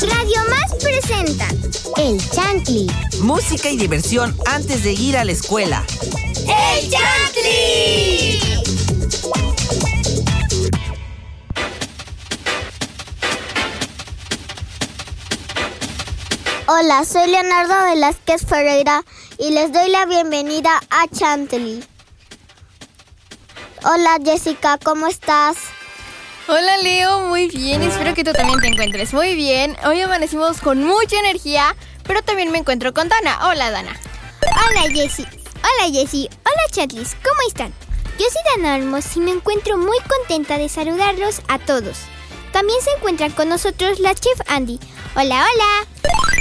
Radio Más presenta El Chantli. Música y diversión antes de ir a la escuela. ¡El Chantli! Hola, soy Leonardo Velázquez Ferreira y les doy la bienvenida a Chantilly. Hola Jessica, ¿cómo estás? Hola Leo, muy bien, espero que tú también te encuentres muy bien. Hoy amanecimos con mucha energía, pero también me encuentro con Dana. Hola Dana. Hola Jessie. Hola Jessie. Hola Chatlis, ¿cómo están? Yo soy Dana Almos y me encuentro muy contenta de saludarlos a todos. También se encuentran con nosotros la chef Andy. Hola, hola.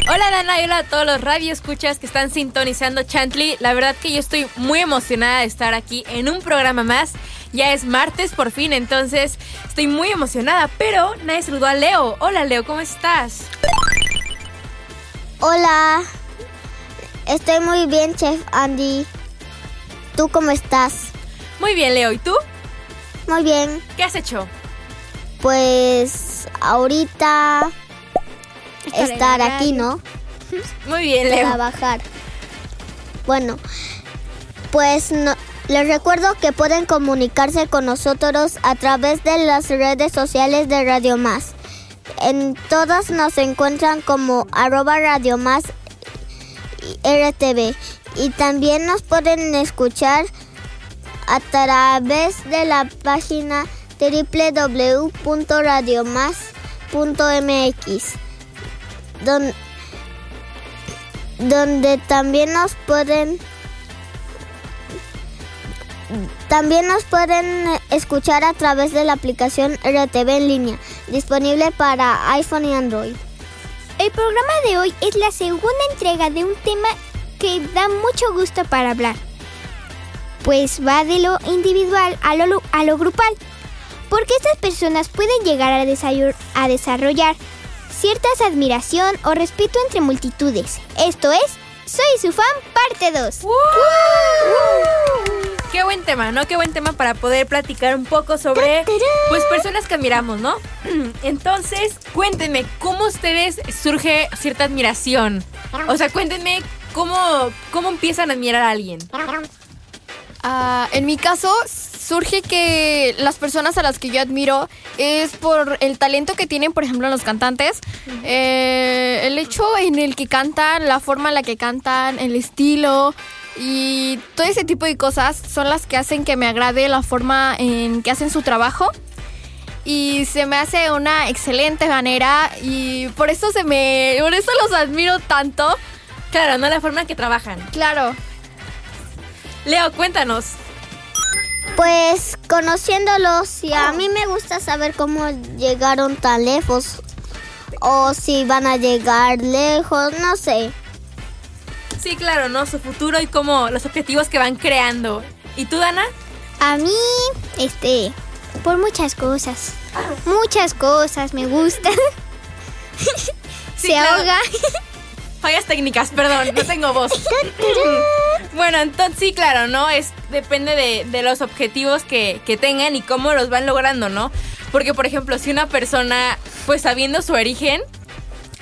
Hola Dana y hola a todos los radioescuchas que están sintonizando Chantley. La verdad que yo estoy muy emocionada de estar aquí en un programa más. Ya es martes por fin, entonces estoy muy emocionada. Pero nadie saludó a Leo. Hola Leo, ¿cómo estás? Hola, estoy muy bien, Chef Andy. ¿Tú cómo estás? Muy bien Leo, ¿y tú? Muy bien. ¿Qué has hecho? Pues ahorita estar aquí, ¿no? Muy bien Leo. Trabajar. Bueno, pues no, les recuerdo que pueden comunicarse con nosotros a través de las redes sociales de Radio Más. En todas nos encuentran como arroba Radio Más RTV. Y también nos pueden escuchar a través de la página www.radiomas.mx donde, donde también nos pueden también nos pueden escuchar a través de la aplicación RTV en línea, disponible para iPhone y Android. El programa de hoy es la segunda entrega de un tema que da mucho gusto para hablar. Pues va de lo individual a lo, a lo grupal. Porque estas personas pueden llegar a, a desarrollar ciertas admiración o respeto entre multitudes. Esto es Soy su fan parte 2. Qué buen tema, ¿no? Qué buen tema para poder platicar un poco sobre pues personas que admiramos, ¿no? Entonces, cuéntenme, ¿cómo ustedes surge cierta admiración? O sea, cuéntenme cómo, cómo empiezan a admirar a alguien. Ah, en mi caso, surge que las personas a las que yo admiro es por el talento que tienen, por ejemplo, los cantantes. Eh, el hecho en el que cantan, la forma en la que cantan, el estilo y todo ese tipo de cosas son las que hacen que me agrade la forma en que hacen su trabajo. Y se me hace una excelente manera y por eso se me. Por eso los admiro tanto. Claro, no la forma en que trabajan. Claro. Leo, cuéntanos. Pues conociéndolos, y a mí me gusta saber cómo llegaron tan lejos. O si van a llegar lejos, no sé. Sí, claro, ¿no? Su futuro y cómo los objetivos que van creando. ¿Y tú, Dana? A mí, este, por muchas cosas. Muchas cosas me gustan. Se ahoga. Fallas técnicas, perdón, no tengo voz. bueno, entonces sí, claro, ¿no? Es, depende de, de los objetivos que, que tengan y cómo los van logrando, ¿no? Porque, por ejemplo, si una persona, pues sabiendo su origen,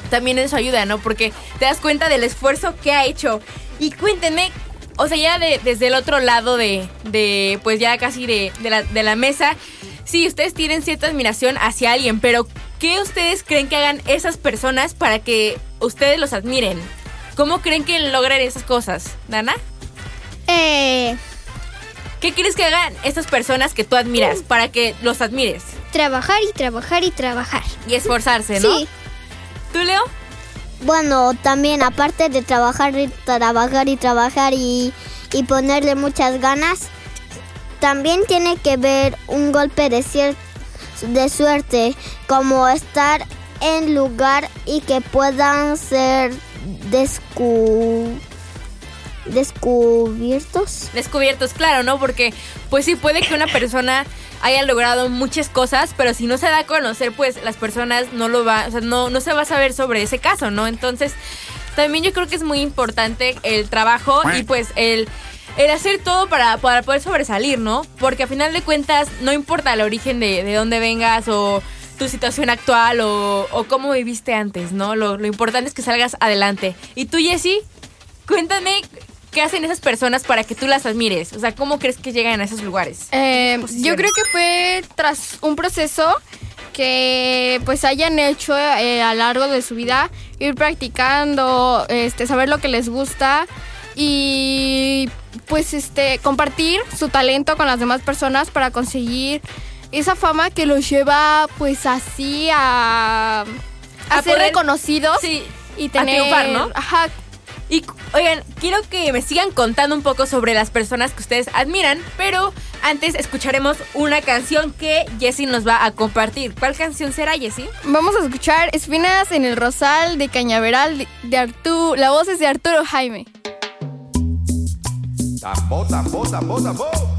también eso ayuda, ¿no? Porque te das cuenta del esfuerzo que ha hecho. Y cuéntenme, o sea, ya de, desde el otro lado de, de pues ya casi de, de, la, de la mesa, sí, ustedes tienen cierta admiración hacia alguien, pero ¿qué ustedes creen que hagan esas personas para que ustedes los admiren? ¿Cómo creen que logren esas cosas? ¿Dana? Eh... ¿Qué quieres que hagan estas personas que tú admiras para que los admires? Trabajar y trabajar y trabajar. Y esforzarse, ¿no? Sí. ¿Tú, Leo? Bueno, también aparte de trabajar y trabajar y trabajar y, y ponerle muchas ganas, también tiene que ver un golpe de, cier de suerte, como estar en lugar y que puedan ser descu descubiertos. Descubiertos, claro, ¿no? Porque pues sí puede que una persona haya logrado muchas cosas, pero si no se da a conocer, pues las personas no lo va, o sea, no, no se va a saber sobre ese caso, ¿no? Entonces, también yo creo que es muy importante el trabajo y pues el, el hacer todo para, para poder sobresalir, ¿no? Porque a final de cuentas, no importa el origen de, de dónde vengas o tu situación actual o, cómo viviste antes, ¿no? Lo, lo importante es que salgas adelante. Y tú, Jessie, cuéntame qué hacen esas personas para que tú las admires. O sea, ¿cómo crees que llegan a esos lugares? Eh, yo creo que fue tras un proceso que pues hayan hecho eh, a lo largo de su vida, ir practicando, este, saber lo que les gusta y pues este compartir su talento con las demás personas para conseguir esa fama que los lleva pues así a, a, A ser poder- reconocidos Sí, y a tener triunfar, ¿no? ajá, Y oigan, quiero que me sigan contando un poco sobre las personas que ustedes admiran, pero antes escucharemos una canción que Jessie nos va a compartir. ¿Cuál canción será, Jessie? Vamos a escuchar Espinas en el Rosal de Cañaveral de, de Arturo. La voz es de Arturo Jaime. Tambo, tambo, tambo, tambo.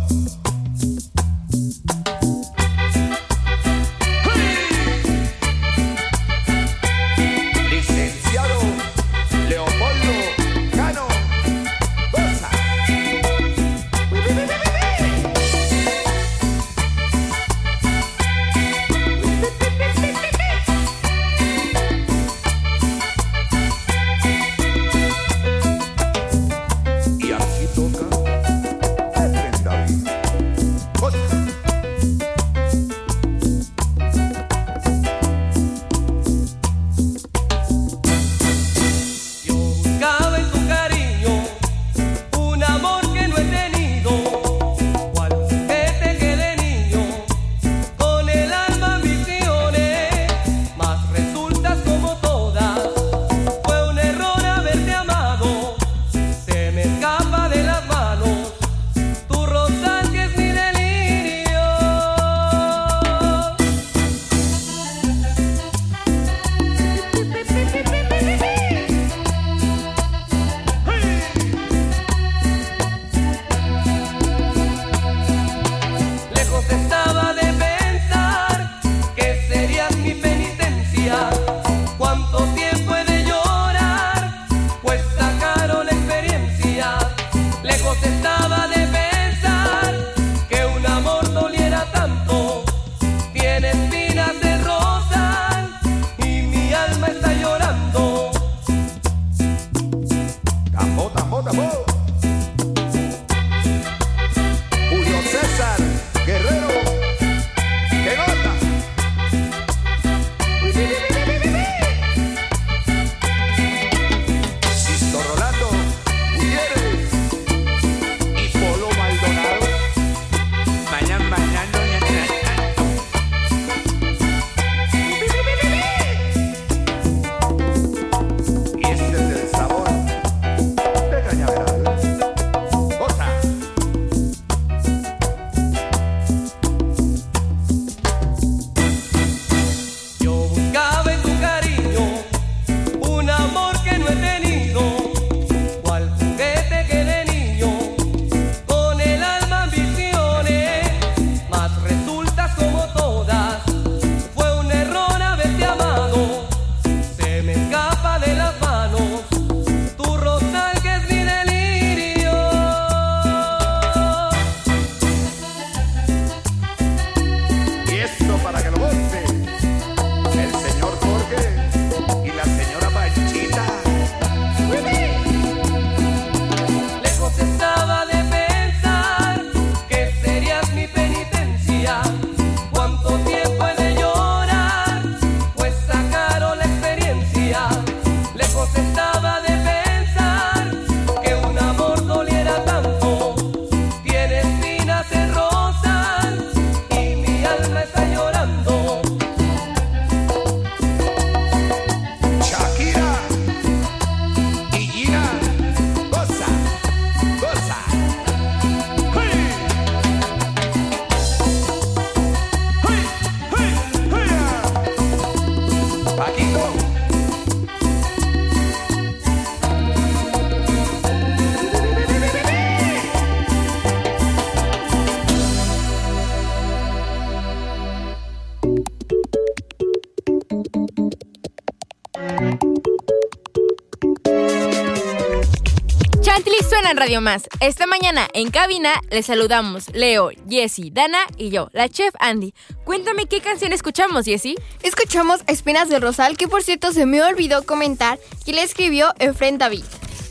Chantilly suena en Radio Más. Esta mañana en cabina les saludamos Leo, Jessie, Dana y yo, la chef Andy. cuéntame qué canción escuchamos, Jessie. Escuchamos Espinas del Rosal, que por cierto se me olvidó comentar que le escribió Efren David.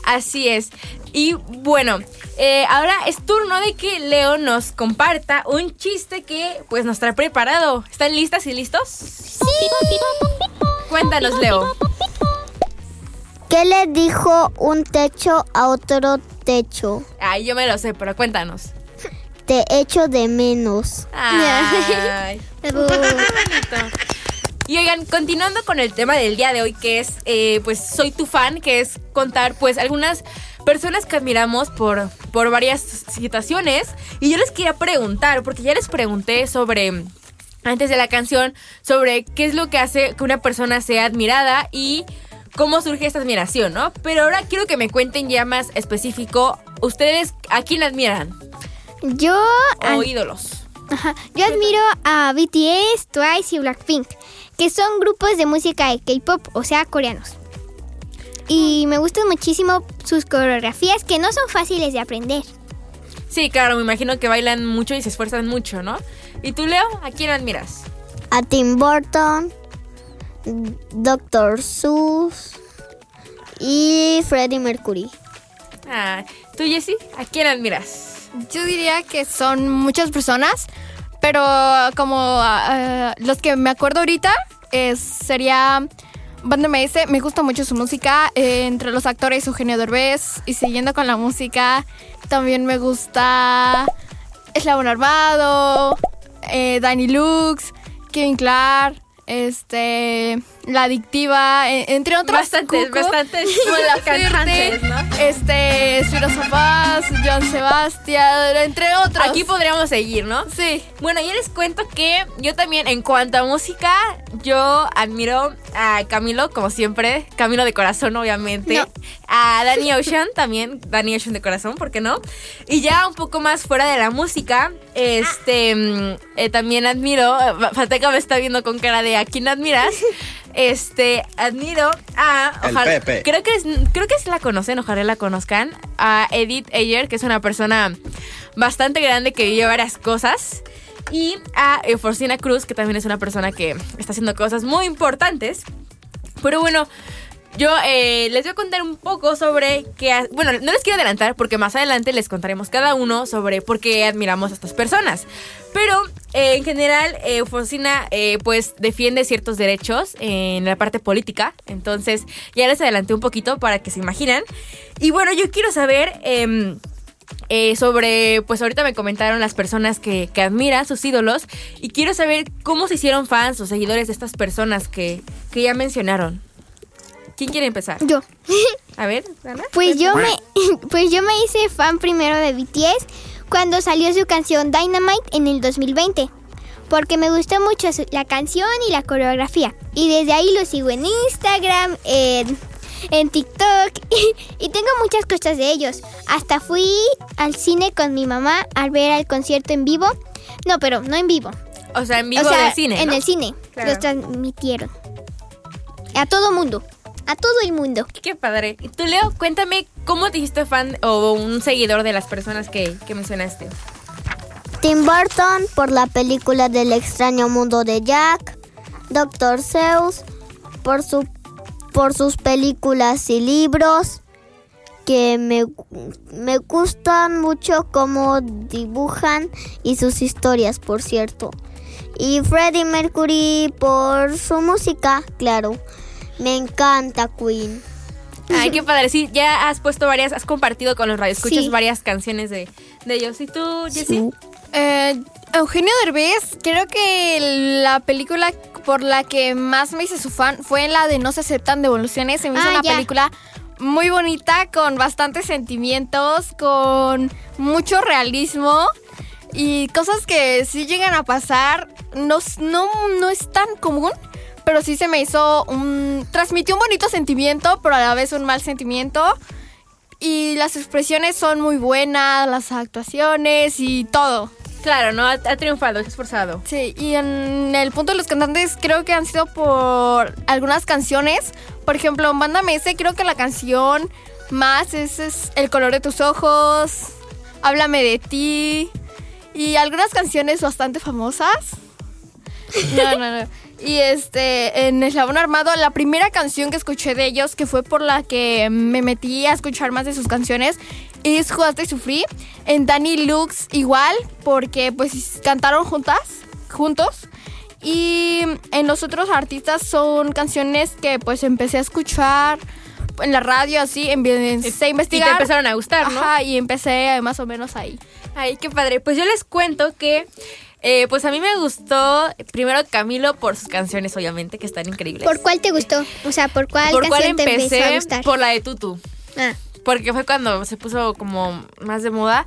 Así es. Y bueno, eh, ahora es turno de que Leo nos comparta un chiste que pues nos trae preparado. ¿Están listas y listos? Sí. Cuéntanos, Leo. ¿Qué le dijo un techo a otro techo? Ay, yo me lo sé, pero cuéntanos. Te echo de menos. Ay. Y oigan, continuando con el tema del día de hoy, que es, eh, pues, soy tu fan, que es contar, pues, algunas personas que admiramos por, por varias situaciones. Y yo les quería preguntar, porque ya les pregunté sobre, antes de la canción, sobre qué es lo que hace que una persona sea admirada y cómo surge esta admiración, ¿no? Pero ahora quiero que me cuenten ya más específico, ustedes, ¿a quién admiran? Yo, O ídolos. ajá, yo admiro a BTS, Twice y Blackpink, que son grupos de música de K-pop, o sea, coreanos. Y me gustan muchísimo sus coreografías que no son fáciles de aprender. Sí, claro, me imagino que bailan mucho y se esfuerzan mucho, ¿no? ¿Y tú, Leo, a quién admiras? A Tim Burton, Dr. Seuss y Freddie Mercury. Ah, ¿Tú, Jessie, a quién admiras? Yo diría que son muchas personas, pero como ah, los que me acuerdo ahorita es, sería Banda MS. Me gusta mucho su música. eh, entre los actores Eugenio Derbez. Y siguiendo con la música, también me gusta Eslabón Armado, eh, Danny Lux, Kevin Clark. Este, la adictiva, eh, entre otros. Bastantes, Cuco, bastantes Laferte, cantantes, ¿no? Este, Paz, John Sebastián, entre otros. Aquí podríamos seguir, ¿no? Sí. Bueno, yo les cuento que yo también, en cuanto a música, yo admiro a Camilo, como siempre. Camilo de corazón, obviamente. No. A Danny Ocean también. Danny Ocean de corazón, ¿por qué no? Y ya un poco más fuera de la música, este. mm, eh, también admiro. Fateca me está viendo con cara de ¿a quién admiras? Este, admiro a. El Pepe. Creo que, es, creo que sí la conocen, ojalá la conozcan. A Edith Ayer, que es una persona bastante grande que vive varias cosas. Y a Forcina Cruz, que también es una persona que está haciendo cosas muy importantes. Pero bueno, yo eh, les voy a contar un poco sobre ha- Bueno, no les quiero adelantar porque más adelante les contaremos cada uno sobre por qué admiramos a estas personas. Pero eh, en general, eh, eh, pues defiende ciertos derechos en la parte política. Entonces ya les adelanté un poquito para que se imaginan. Y bueno, yo quiero saber... em, sobre, pues ahorita me comentaron las personas que, que admira, sus ídolos, y quiero saber cómo se hicieron fans o seguidores de estas personas que, que ya mencionaron. ¿Quién quiere empezar? Yo. A ver, Ana. Pues yo me, pues yo me hice fan primero de BTS cuando salió su canción Dynamite en el 2020. Porque me gustó mucho su- la canción y la coreografía. Y desde ahí lo sigo en Instagram, en, en TikTok. Y, y tengo muchas cosas de ellos. Hasta fui al cine con mi mamá al ver el concierto en vivo. No, pero no en vivo. O sea, en vivo o sea, del cine. en ¿no? el cine. Claro. Los transmitieron. A todo mundo. A todo el mundo. Qué padre. Y tú, Leo, cuéntame cómo te hiciste fan o un seguidor de las personas que, que mencionaste. Tim Burton por la película del extraño mundo de Jack. Dr. Seuss por, su, por sus películas y libros. Que me, me gustan mucho cómo dibujan y sus historias, por cierto. Y Freddie Mercury por su música, claro. Me encanta Queen. Ay, qué padre. Sí, ya has puesto varias, has compartido con los radioescuchas Sí. varias canciones de, de ellos. ¿Y tú, Jessie? Eh, Eugenio Derbez, creo que la película por la que más me hice su fan fue la de No se aceptan devoluciones. Se me hizo Ah, una ya. película muy bonita, con bastantes sentimientos, con mucho realismo y cosas que sí llegan a pasar. No, no, no es tan común, pero sí se me hizo un... Transmitió un bonito sentimiento, pero a la vez un mal sentimiento. Y las expresiones son muy buenas, las actuaciones y todo. Claro, ¿no? Ha, ha triunfado, es esforzado. Sí, y en el punto de los cantantes creo que han sido por algunas canciones. Por ejemplo, en Banda MS creo que la canción más es, es El color de tus ojos, Háblame de ti y algunas canciones bastante famosas. No, no, no. Y este, en Eslabón Armado, la primera canción que escuché de ellos, que fue por la que me metí a escuchar más de sus canciones, es Jugaste y Sufrí. En Danny Lux igual, porque pues cantaron juntas, juntos. Y en los otros artistas son canciones que pues empecé a escuchar en la radio así, empecé a Y investigar. te empezaron a gustar, ¿no? Ajá, y empecé más o menos ahí. Ay, qué padre. Pues yo les cuento que, eh, pues a mí me gustó primero Camilo por sus canciones, obviamente, que están increíbles. ¿Por cuál te gustó? O sea, ¿por cuál ¿Por cuál canción te empezó a empecé? gustar? Por la de Tutu. Ah, Porque fue cuando se puso como más de moda.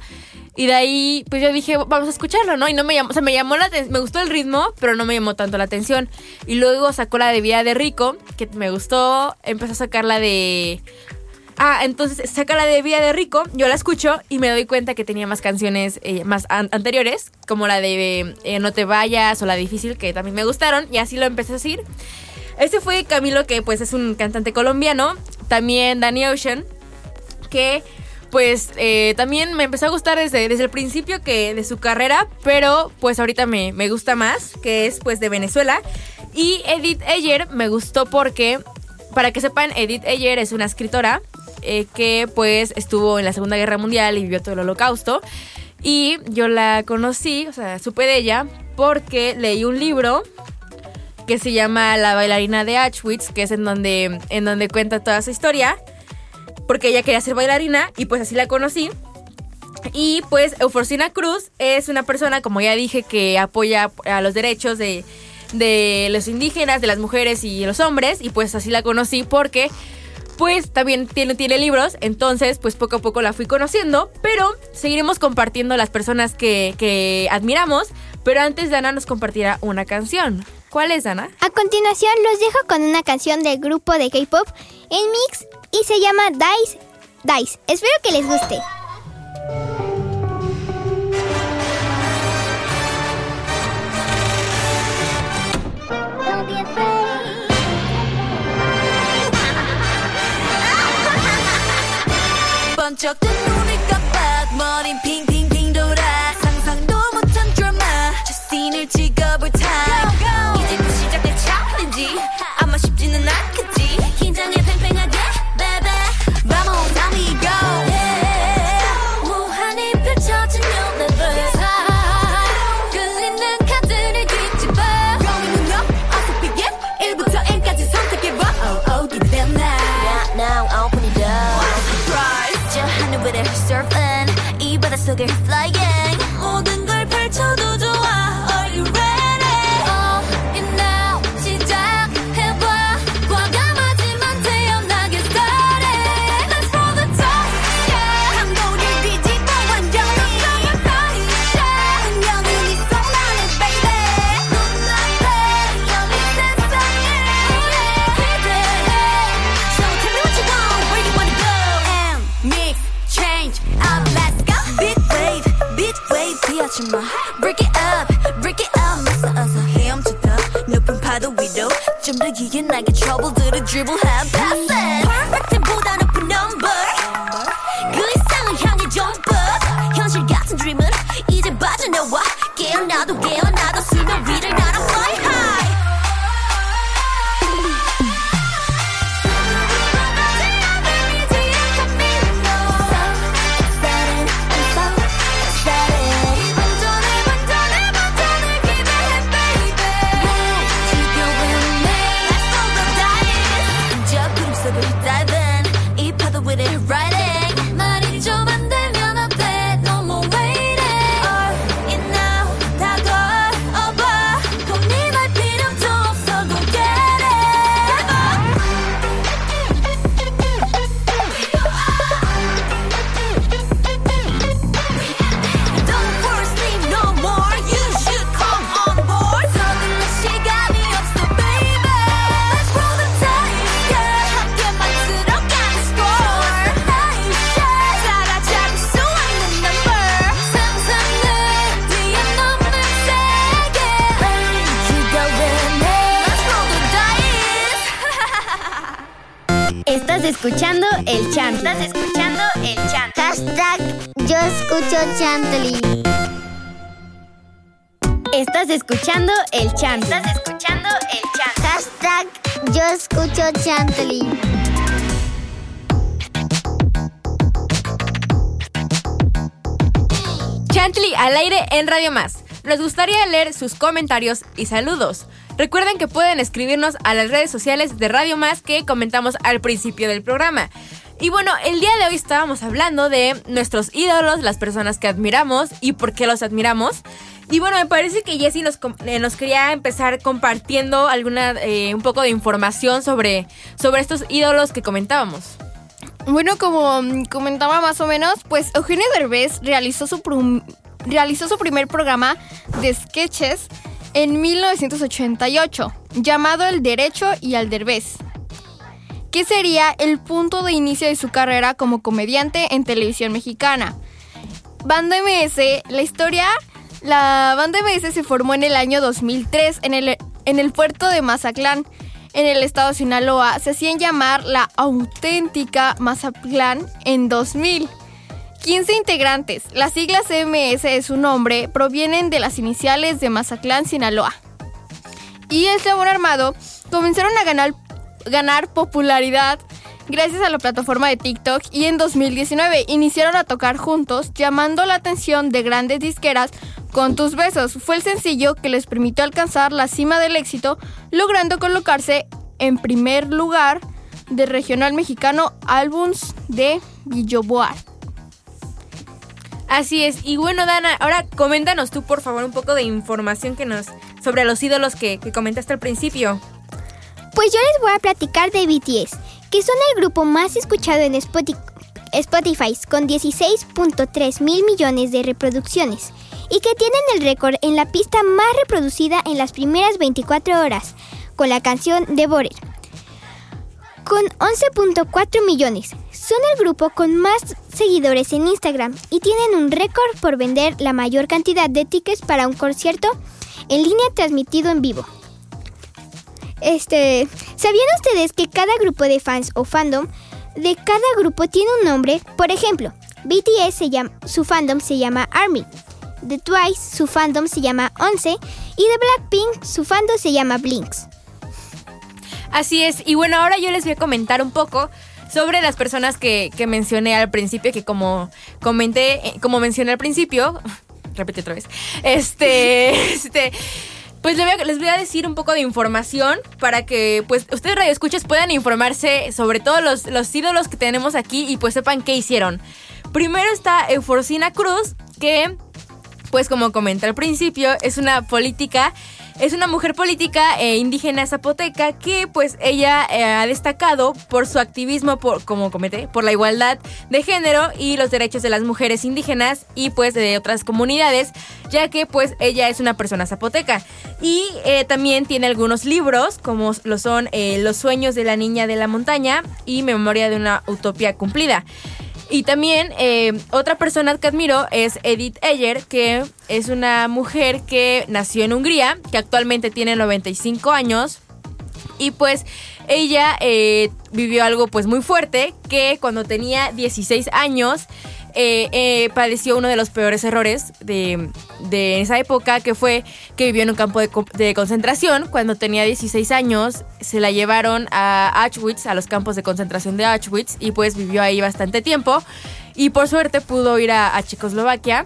Y de ahí, pues yo dije, vamos a escucharlo, ¿no? Y no me llamó, o sea, me llamó la atención, me gustó el ritmo, pero no me llamó tanto la atención. Y luego sacó la de Vida de Rico, que me gustó. Empezó a sacar la de. Ah, entonces saca la de Vida de Rico, yo la escucho y me doy cuenta que tenía más canciones eh, más an- anteriores, como la de eh, No te vayas o la difícil, que también me gustaron, y así lo empecé a decir. Este fue Camilo, que pues es un cantante colombiano. También Danny Ocean, que pues eh, también me empezó a gustar desde, desde el principio que de su carrera, pero pues ahorita me, me gusta más, que es pues de Venezuela. Y Edith Eyer me gustó porque, para que sepan, Edith Eyer es una escritora eh, que pues estuvo en la Segunda Guerra Mundial y vivió todo el holocausto. Y yo la conocí, o sea, supe de ella porque leí un libro que se llama La bailarina de Auschwitz, que es en donde, en donde cuenta toda su historia porque ella quería ser bailarina y pues así la conocí. Y pues Euforcina Cruz es una persona, como ya dije, que apoya a los derechos de, de los indígenas, de las mujeres y los hombres. Y pues así la conocí porque pues también tiene, libros. Entonces pues poco a poco la fui conociendo. Pero seguiremos compartiendo las personas que, que admiramos. Pero antes Dana nos compartirá una canción. ¿Cuál es, Dana? A continuación los dejo con una canción del grupo de K-pop en mix y se llama Dice Dice. Espero que les guste. 뜬 눈을 깜빡 머린 핑핑핑 돌아. 상상도 못한 드라마 저 씬을 찍어볼 이 surfing 이 바다 속을 flying 모든 걸 펼쳐도 하지마 break it up break it up 어서 어서 헤엄쳐다 높은 파도 위로 좀 더 유연하게 trouble들을 dribble해 pass it escuchando el chant. Estás escuchando el chant. Hashtag yo escucho Chantley. Estás escuchando el Chantley. Estás escuchando el Chantley. Hashtag yo escucho Chantley. Chantley al aire en Radio Más. Nos gustaría leer sus comentarios y saludos. Recuerden que pueden escribirnos a las redes sociales de Radio Más que comentamos al principio del programa. Y bueno, el día de hoy estábamos hablando de nuestros ídolos, las personas que admiramos y por qué los admiramos. Y bueno, me parece que Jessie nos, eh, nos quería empezar compartiendo alguna, eh, un poco de información sobre, sobre estos ídolos que comentábamos. Bueno, como comentaba más o menos, pues Eugenio Derbez realizó su, realizó su primer programa de sketches en 1988, llamado El Derecho y al Derbez, que sería el punto de inicio de su carrera como comediante en televisión mexicana. Banda MS, la historia, la banda MS se formó en el año 2003 en el, en el puerto de Mazatlán, en el estado de Sinaloa. Se hacían llamar la auténtica Mazatlán en 2000. 15 integrantes. Las siglas MS de su nombre provienen de las iniciales de Mazatlán, Sinaloa. Y el Sabor Armado comenzaron a ganar, ganar popularidad gracias a la plataforma de TikTok y en 2019 iniciaron a tocar juntos, llamando la atención de grandes disqueras con tus besos. Fue el sencillo que les permitió alcanzar la cima del éxito, logrando colocarse en primer lugar de regional mexicano álbums de Billboard. Así es. Y bueno, Dana, ahora coméntanos tú, por favor, un poco de información que nos sobre los ídolos que, que comentaste al principio. Pues yo les voy a platicar de BTS, que son el grupo más escuchado en Spoti- Spotify con 16.3 mil millones de reproducciones y que tienen el récord en la pista más reproducida en las primeras 24 horas con la canción Devorer. Con 11.4 millones, son el grupo con más seguidores en Instagram y tienen un récord por vender la mayor cantidad de tickets para un concierto en línea transmitido en vivo. Este, ¿sabían ustedes que cada grupo de fans o fandom de cada grupo tiene un nombre? Por ejemplo, BTS su fandom se llama ARMY, de Twice su fandom se llama 11 y de Blackpink su fandom se llama Blinks. Así es. Y bueno, ahora yo les voy a comentar un poco sobre las personas que, que mencioné al principio, que como comenté, eh, como mencioné al principio, repite otra vez, este, este, pues les voy, a, les voy a decir un poco de información para que pues ustedes radioescuchas puedan informarse sobre todos los, los ídolos que tenemos aquí y pues sepan qué hicieron. Primero está Euforcina Cruz, que pues como comenté al principio, es una política, es una mujer política eh, indígena zapoteca que pues ella eh, ha destacado por su activismo, por, como comenté, por la igualdad de género y los derechos de las mujeres indígenas y pues de otras comunidades, ya que pues ella es una persona zapoteca. Y eh, también tiene algunos libros, como lo son eh, Los sueños de la niña de la montaña y Memoria de una utopía cumplida. Y también eh, otra persona que admiro es Edith Eyer, que es una mujer que nació en Hungría, que actualmente tiene 95 años. Y pues ella eh, vivió algo pues muy fuerte, que cuando tenía 16 años eh, eh, padeció uno de los peores errores de, de esa época, que fue que vivió en un campo de, de concentración. Cuando tenía 16 años se la llevaron a Auschwitz, a los campos de concentración de Auschwitz, y pues vivió ahí bastante tiempo. Y por suerte pudo ir a, a Checoslovaquia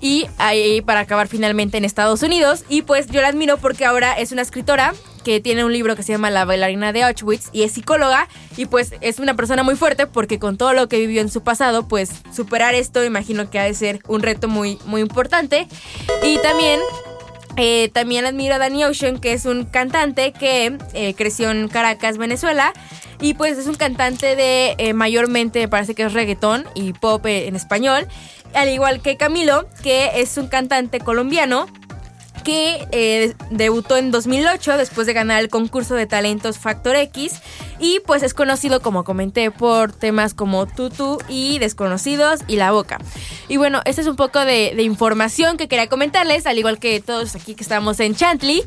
y ahí para acabar finalmente en Estados Unidos. Y pues yo la admiro porque ahora es una escritora que tiene un libro que se llama La bailarina de Auschwitz y es psicóloga y pues es una persona muy fuerte porque con todo lo que vivió en su pasado, pues superar esto imagino que ha de ser un reto muy, muy importante. Y también eh, también admiro a Danny Ocean, que es un cantante que eh, creció en Caracas, Venezuela. Y pues es un cantante de eh, mayormente, me parece que es reggaetón y pop en español. Al igual que Camilo, que es un cantante colombiano que eh, debutó en 2008 después de ganar el concurso de talentos Factor X y pues es conocido como comenté por temas como Tutu y Desconocidos y La Boca. Y bueno, este es un poco de, de información que quería comentarles, al igual que todos aquí que estamos en Chantley.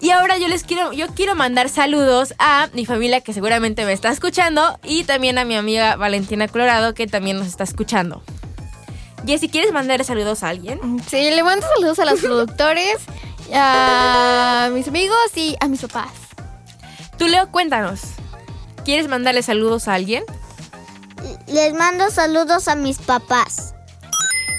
Y ahora yo les quiero, yo quiero mandar saludos a mi familia que seguramente me está escuchando y también a mi amiga Valentina Colorado que también nos está escuchando. Jessy, ¿quieres mandar saludos a alguien? Sí, le mando saludos a los productores a mis amigos y a mis papás. Tú, Leo, cuéntanos. ¿Quieres mandarle saludos a alguien? Les mando saludos a mis papás.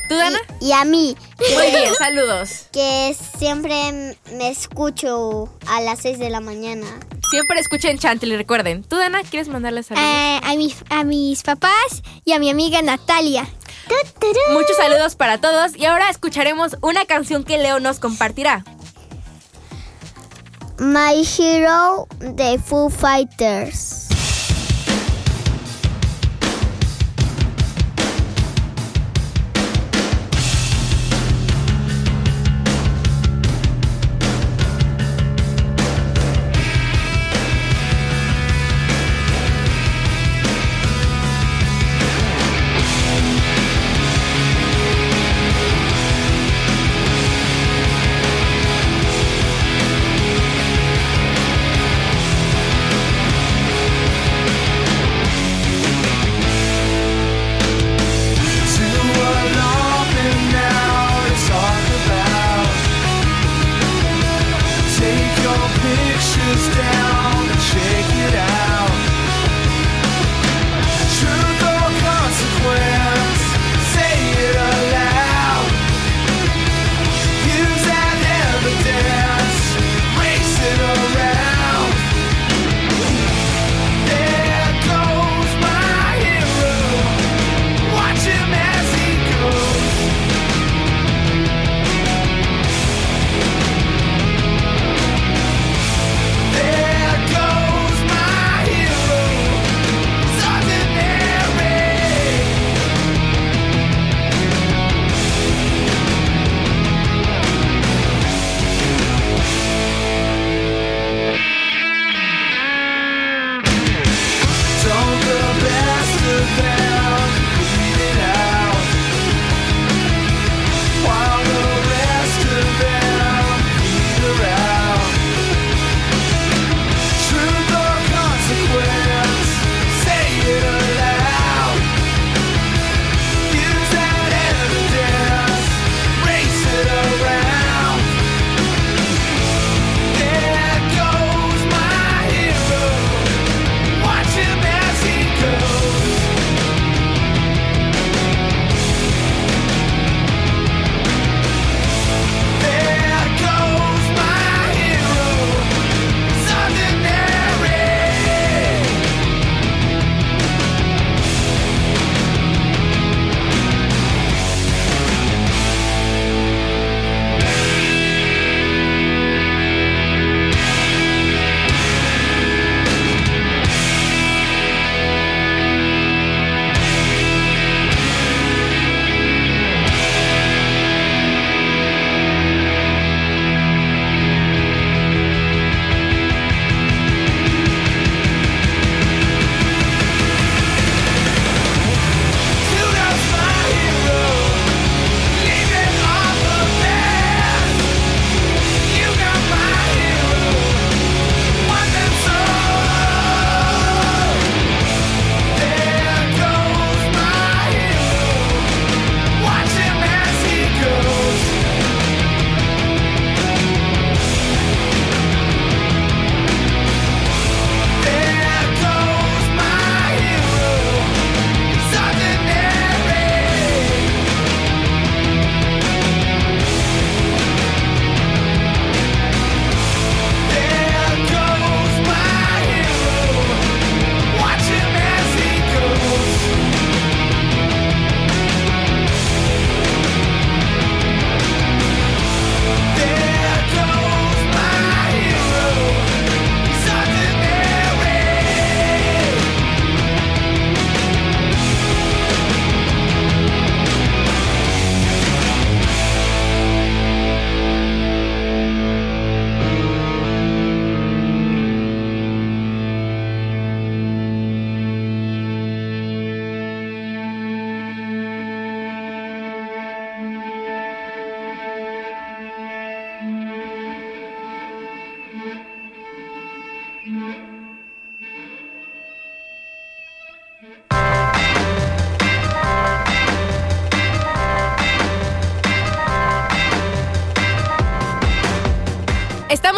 ¿Tú, Dana? Y, y a mí. Muy bien, saludos. Que siempre me escucho a las 6 de la mañana. Siempre escuchen Chantley, recuerden. ¿Tú, Dana, quieres mandarle saludos? Eh, a, mis, a mis papás y a mi amiga Natalia. Muchos saludos para todos y ahora escucharemos una canción que Leo nos compartirá. My Hero de Foo Fighters.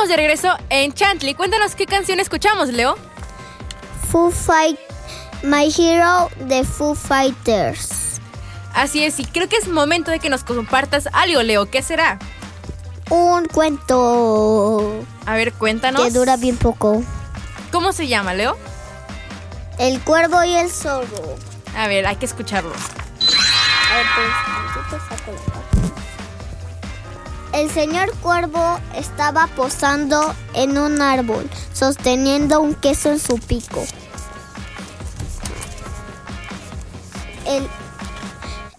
Estamos de regreso en Chantley. Cuéntanos qué canción escuchamos, Leo. Foo Fight, My Hero de Foo Fighters. Así es, y creo que es momento de que nos compartas algo, Leo. ¿Qué será? Un cuento A ver, cuéntanos. que dura bien poco. ¿Cómo se llama, Leo? El cuervo y el zorro. A ver, hay que escucharlo. A ver, pues, El señor cuervo estaba posando en un árbol, sosteniendo un queso en su pico. El,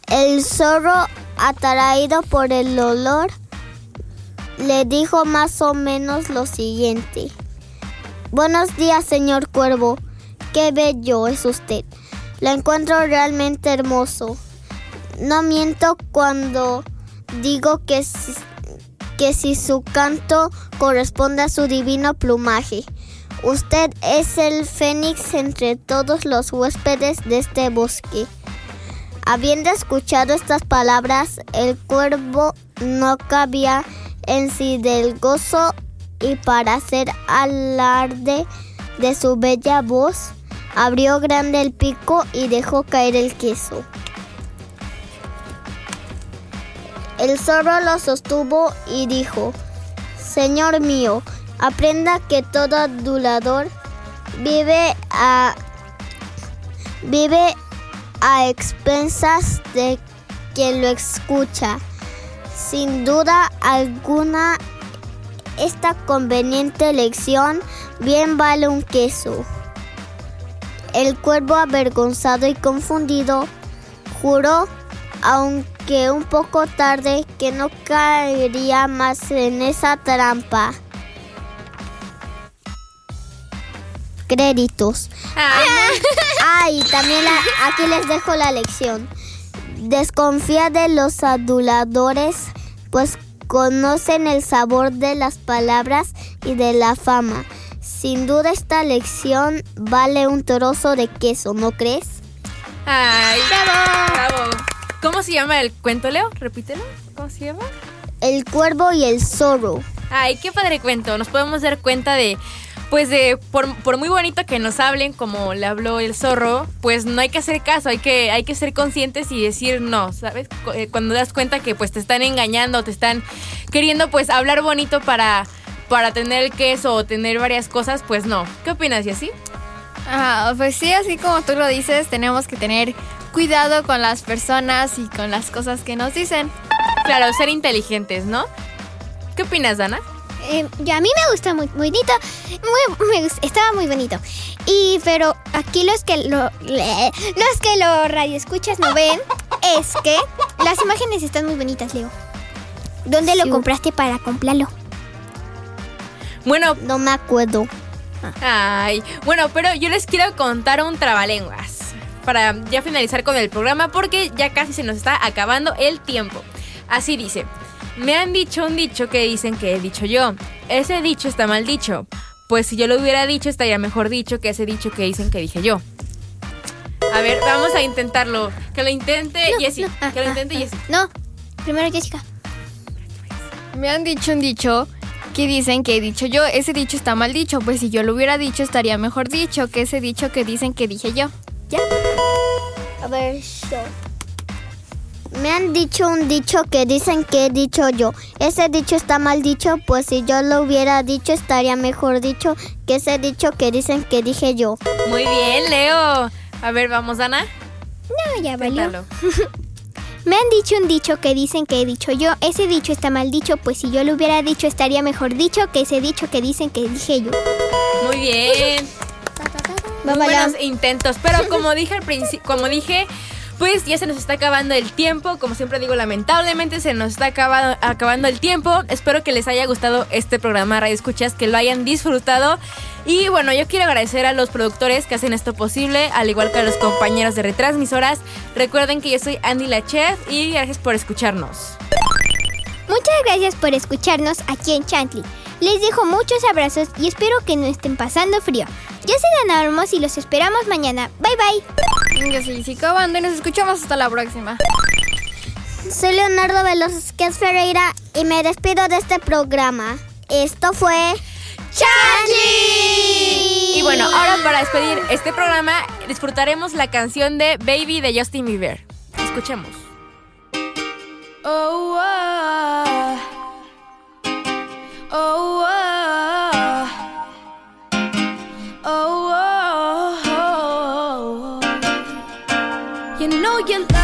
el zorro, atraído por el olor, le dijo más o menos lo siguiente. Buenos días, señor cuervo. Qué bello es usted. Lo encuentro realmente hermoso. No miento cuando digo que que si su canto corresponde a su divino plumaje. Usted es el fénix entre todos los huéspedes de este bosque. Habiendo escuchado estas palabras, el cuervo no cabía en sí del gozo y para hacer alarde de su bella voz, abrió grande el pico y dejó caer el queso. El zorro lo sostuvo y dijo, Señor mío, aprenda que todo adulador vive a vive a expensas de quien lo escucha. Sin duda alguna, esta conveniente lección bien vale un queso. El cuervo avergonzado y confundido juró, aunque un poco tarde, que no caería más en esa trampa. Créditos. Ah, y también la- aquí les dejo la lección. Desconfía de los aduladores, pues conocen el sabor de las palabras y de la fama. Sin duda esta lección vale un trozo de queso, ¿no crees? ¡Ay! ¡Bravo! ¡Bravo! ¿Cómo se llama el cuento, Leo? Repítelo. ¿Cómo se llama? El cuervo y el zorro. Ay, qué padre cuento. Nos podemos dar cuenta de, pues de, por, por muy bonito que nos hablen, como le habló el zorro, pues no hay que hacer caso, hay que, hay que ser conscientes y decir no, ¿sabes? Eh, Cuando das cuenta que pues te están engañando, te están queriendo pues hablar bonito para, para tener el queso o tener varias cosas, pues no. ¿Qué opinas, y así? Ah, pues sí, así como tú lo dices, tenemos que tener cuidado con las personas y con las cosas que nos dicen. Claro, ser inteligentes, ¿no? ¿Qué opinas, Dana? Eh, yo- a mí me gusta muy bonito. Muy, me estaba muy bonito. Y pero aquí los que lo los que lo radioescuchas no ven es que las imágenes están muy bonitas, Leo. ¿Dónde lo compraste para comprarlo? Bueno, No me acuerdo. Ay, bueno, pero yo les quiero contar un trabalenguas para ya finalizar con el programa porque ya casi se nos está acabando el tiempo. Así dice, me han dicho un dicho que dicen que he dicho yo. Ese dicho está mal dicho. Pues si yo lo hubiera dicho estaría mejor dicho que ese dicho que dicen que dije yo. A ver, vamos a intentarlo. Que lo intente Jessie. no, ah, que lo ah, intente ah. Jessie. No, primero Jessica. Me han dicho un dicho que dicen que he dicho yo. Ese dicho está mal dicho, pues si yo lo hubiera dicho estaría mejor dicho que ese dicho que dicen que dije yo. A ver, yo. Me han dicho un dicho que dicen que he dicho yo. Ese dicho está mal dicho, pues si yo lo hubiera dicho estaría mejor dicho que ese dicho que dicen que dije yo. Muy bien, Leo. A ver, vamos, Dana. No, ya valió. Me han dicho un dicho que dicen que he dicho yo. Ese dicho está mal dicho, pues si yo lo hubiera dicho estaría mejor dicho que ese dicho que dicen que dije yo. Muy bien. Muy buenos intentos, pero como dije al principio, como dije, pues ya se nos está acabando el tiempo. Como siempre digo, lamentablemente se nos está acabando el tiempo. Espero que les haya gustado este programa Radio Escuchas, que lo hayan disfrutado. Y bueno, yo quiero agradecer a los productores que hacen esto posible, al igual que a los compañeros de retransmisoras. Recuerden que yo soy Andy la Chef y gracias por escucharnos. Muchas gracias por escucharnos aquí en Chantley. Les dejo muchos abrazos y espero que no estén pasando frío. Yo soy Dana Ormos y los esperamos mañana. Bye bye. Yo soy Zico Bando y nos escuchamos hasta la próxima. Soy Leonardo Velázquez Ferreira y me despido de este programa. Esto fue. ¡Changi! Y bueno, ahora para despedir este programa, disfrutaremos la canción de Baby de Justin Bieber. Escuchemos. Oh, wow. Oh, oh, oh, you know you love.